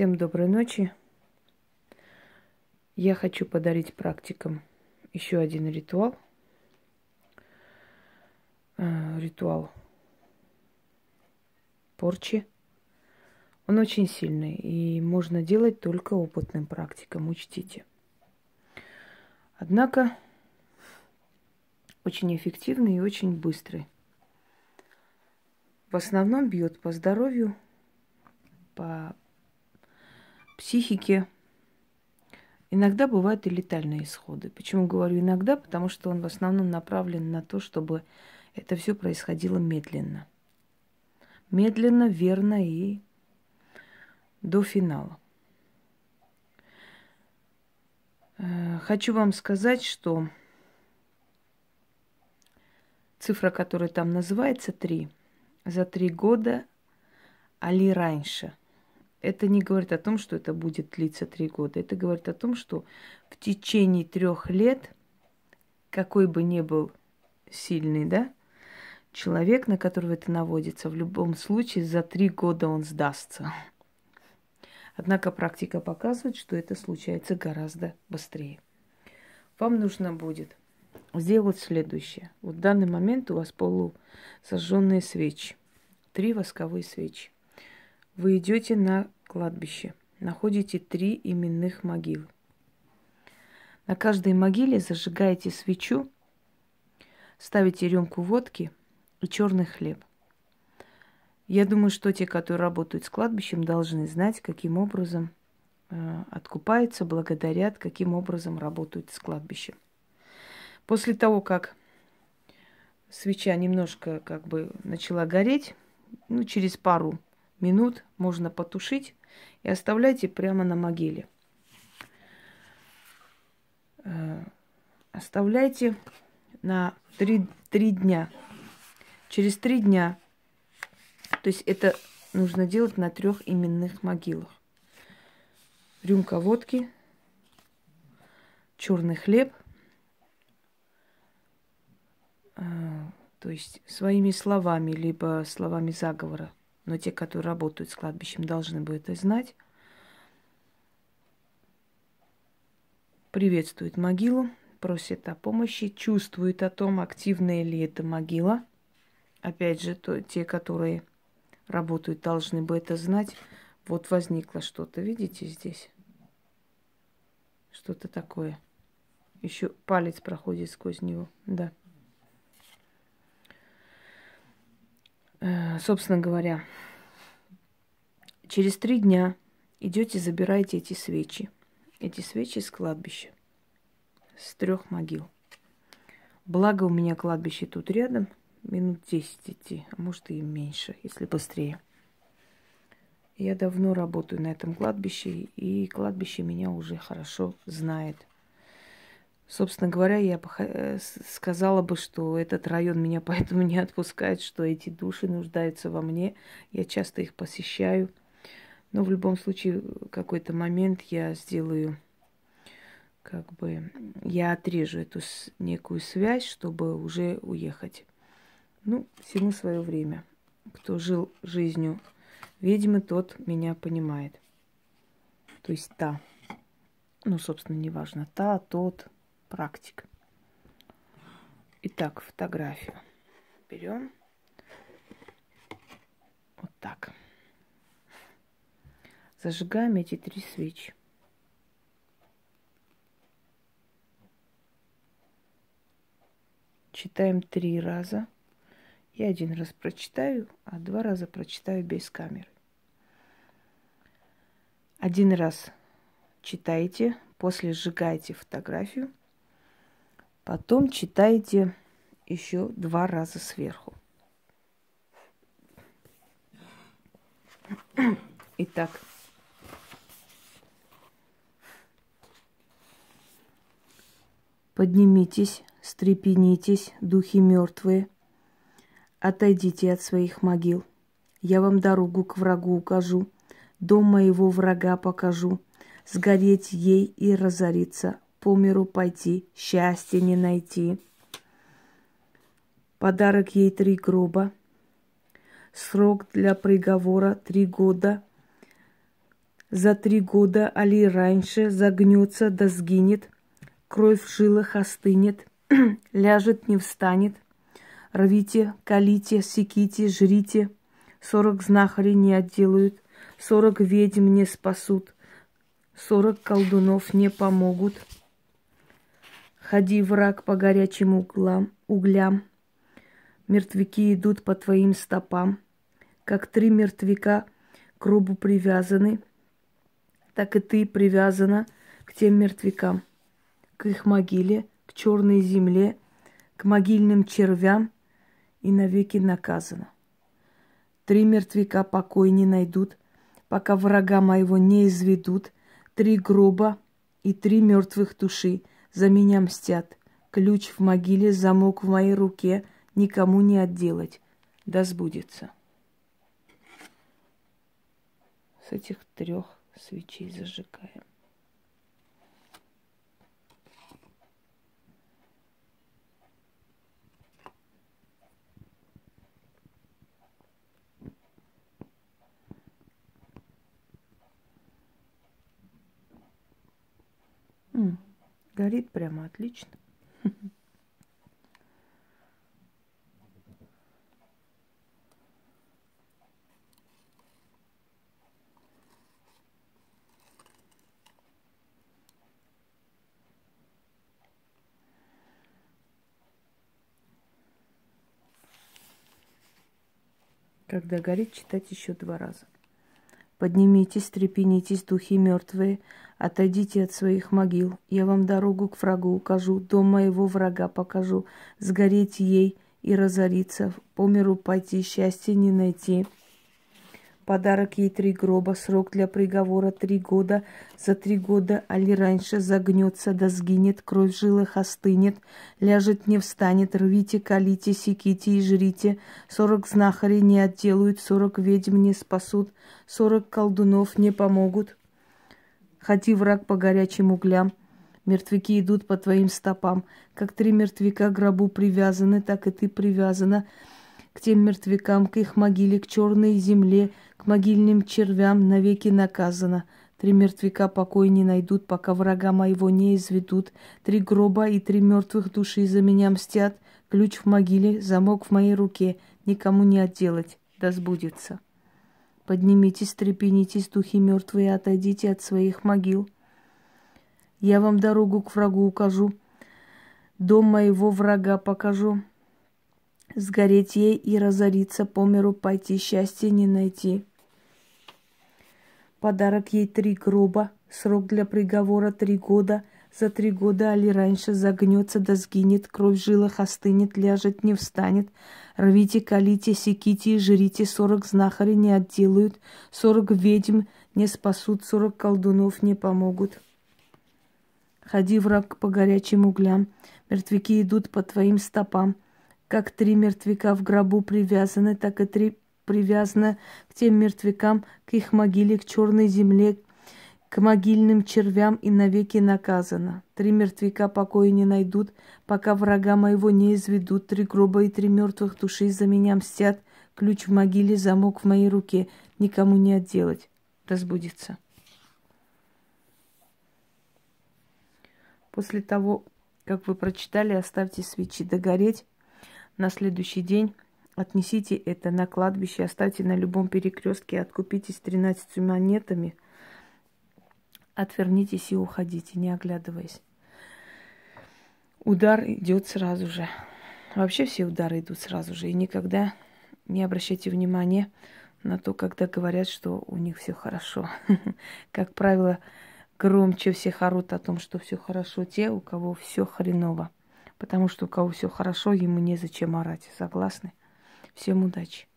Всем доброй ночи. Я хочу подарить практикам еще один ритуал. Э, ритуал порчи. Он очень сильный и можно делать только опытным практикам, учтите. Однако очень эффективный и очень быстрый. В основном бьет по здоровью, по психике. Иногда бывают и летальные исходы. Почему говорю иногда? Потому что он в основном направлен на то, чтобы это все происходило медленно. Медленно, верно и до финала. Э, хочу вам сказать, что цифра, которая там называется, три, за три года, али раньше – это не говорит о том, что это будет длиться три года. Это говорит о том, что в течение трех лет, какой бы ни был сильный, да, человек, на которого это наводится, в любом случае за три года он сдастся. Однако практика показывает, что это случается гораздо быстрее. Вам нужно будет сделать следующее. Вот в данный момент у вас полусожженные свечи. Три восковые свечи. Вы идете на кладбище, находите три именных могилы. На каждой могиле зажигаете свечу, ставите рюмку водки и черный хлеб. Я думаю, что те, которые работают с кладбищем, должны знать, каким образом э, откупаются, благодарят, каким образом работают с кладбищем. После того, как свеча немножко как бы начала гореть, ну, через пару минут можно потушить и оставляйте прямо на могиле. Э, оставляйте на три, три дня. Через три дня, то есть это нужно делать на трех именных могилах. Рюмка водки, черный хлеб, э, то есть своими словами, либо словами заговора – но те, которые работают с кладбищем, должны бы это знать. Приветствует могилу, просит о помощи, чувствует о том, активная ли эта могила. Опять же, то, те, которые работают, должны бы это знать. Вот возникло что-то, видите здесь? Что-то такое. Еще палец проходит сквозь него, да. Собственно говоря, через три дня идете, забираете эти свечи. Эти свечи с кладбища, с трех могил. Благо у меня кладбище тут рядом, минут 10 идти, а может и меньше, если быстрее. Я давно работаю на этом кладбище, и кладбище меня уже хорошо знает. Собственно говоря, я э, сказала бы, что этот район меня поэтому не отпускает, что эти души нуждаются во мне. Я часто их посещаю. Но в любом случае, в какой-то момент я сделаю, как бы, я отрежу эту некую связь, чтобы уже уехать. Ну, всему свое время. Кто жил жизнью ведьмы, тот меня понимает. То есть та. Ну, собственно, неважно, та, тот, практик. Итак, фотографию берем. Вот так. Зажигаем эти три свечи. Читаем три раза. Я один раз прочитаю, а два раза прочитаю без камеры. Один раз читаете, после сжигаете фотографию – Потом читайте еще два раза сверху. Итак, поднимитесь, стрепенитесь, духи мертвые, отойдите от своих могил. Я вам дорогу к врагу укажу, дом моего врага покажу, сгореть ей и разориться по миру пойти, счастья не найти. Подарок ей три гроба, срок для приговора три года, за три года, али раньше, загнется да сгинет, кровь в жилах остынет, ляжет, не встанет. Рвите, калите, секите, жрите, сорок знахарей не отделают, сорок ведьм не спасут, сорок колдунов не помогут. Ходи, враг, по горячим углам, углям, мертвяки идут по твоим стопам, как три мертвяка к гробу привязаны – так и ты привязана к тем мертвякам, к их могиле, к черной земле, к могильным червям и навеки наказана. Три мертвяка покой не найдут, пока врага моего не изведут, три гроба и три мертвых души за меня мстят. Ключ в могиле, замок в моей руке, никому не отделать. Да сбудется. С этих трех свечей зажигаем. Горит прямо отлично. Когда горит, читать еще два раза. Поднимитесь, трепенитесь, духи мертвые, отойдите от своих могил. Я вам дорогу к врагу укажу, дом моего врага покажу. Сгореть ей и разориться, по миру пойти, счастья не найти. Подарок ей три гроба, срок для приговора три года. За три года, али раньше, загнется, да сгинет, кровь в жилах остынет, ляжет, не встанет, рвите, калите, секите и жрите. Сорок знахарей не отделают, сорок ведьм не спасут, сорок колдунов не помогут. Ходи, враг, по горячим углям, Мертвяки идут по твоим стопам. Как три мертвяка к гробу привязаны, так и ты привязана к тем мертвякам, к их могиле, к черной земле, к могильным червям навеки наказана. Три мертвяка покой не найдут, пока врага моего не изведут. Три гроба и три мертвых души за меня мстят. Ключ в могиле, замок в моей руке. Никому не отделать, да сбудется. Поднимитесь, трепенитесь, духи мертвые, отойдите от своих могил. Я вам дорогу к врагу укажу, дом моего врага покажу. Сгореть ей и разориться по миру пойти, счастья не найти. Подарок ей три гроба, срок для приговора три года. За три года, али раньше, загнется да сгинет, кровь в жилах остынет, ляжет, не встанет. Рвите, калите, секите и жрите, сорок знахарей не отделают, сорок ведьм не спасут, сорок колдунов не помогут. Ходи, враг, по горячим углям, мертвяки идут по твоим стопам. Как три мертвяка в гробу привязаны, так и три привязана к тем мертвякам, к их могиле, к черной земле, к могильным червям и навеки наказана. Три мертвяка покоя не найдут, пока врага моего не изведут. Три гроба и три мертвых души за меня мстят. Ключ в могиле, замок в моей руке. Никому не отделать. Разбудится. После того, как вы прочитали, оставьте свечи догореть. На следующий день Отнесите это на кладбище, оставьте на любом перекрестке, откупитесь 13 монетами, отвернитесь и уходите, не оглядываясь. Удар идет сразу же. Вообще все удары идут сразу же. И никогда не обращайте внимания на то, когда говорят, что у них все хорошо. Как правило, громче всех орут о том, что все хорошо те, у кого все хреново. Потому что у кого все хорошо, ему незачем орать. Согласны? Всем удачи!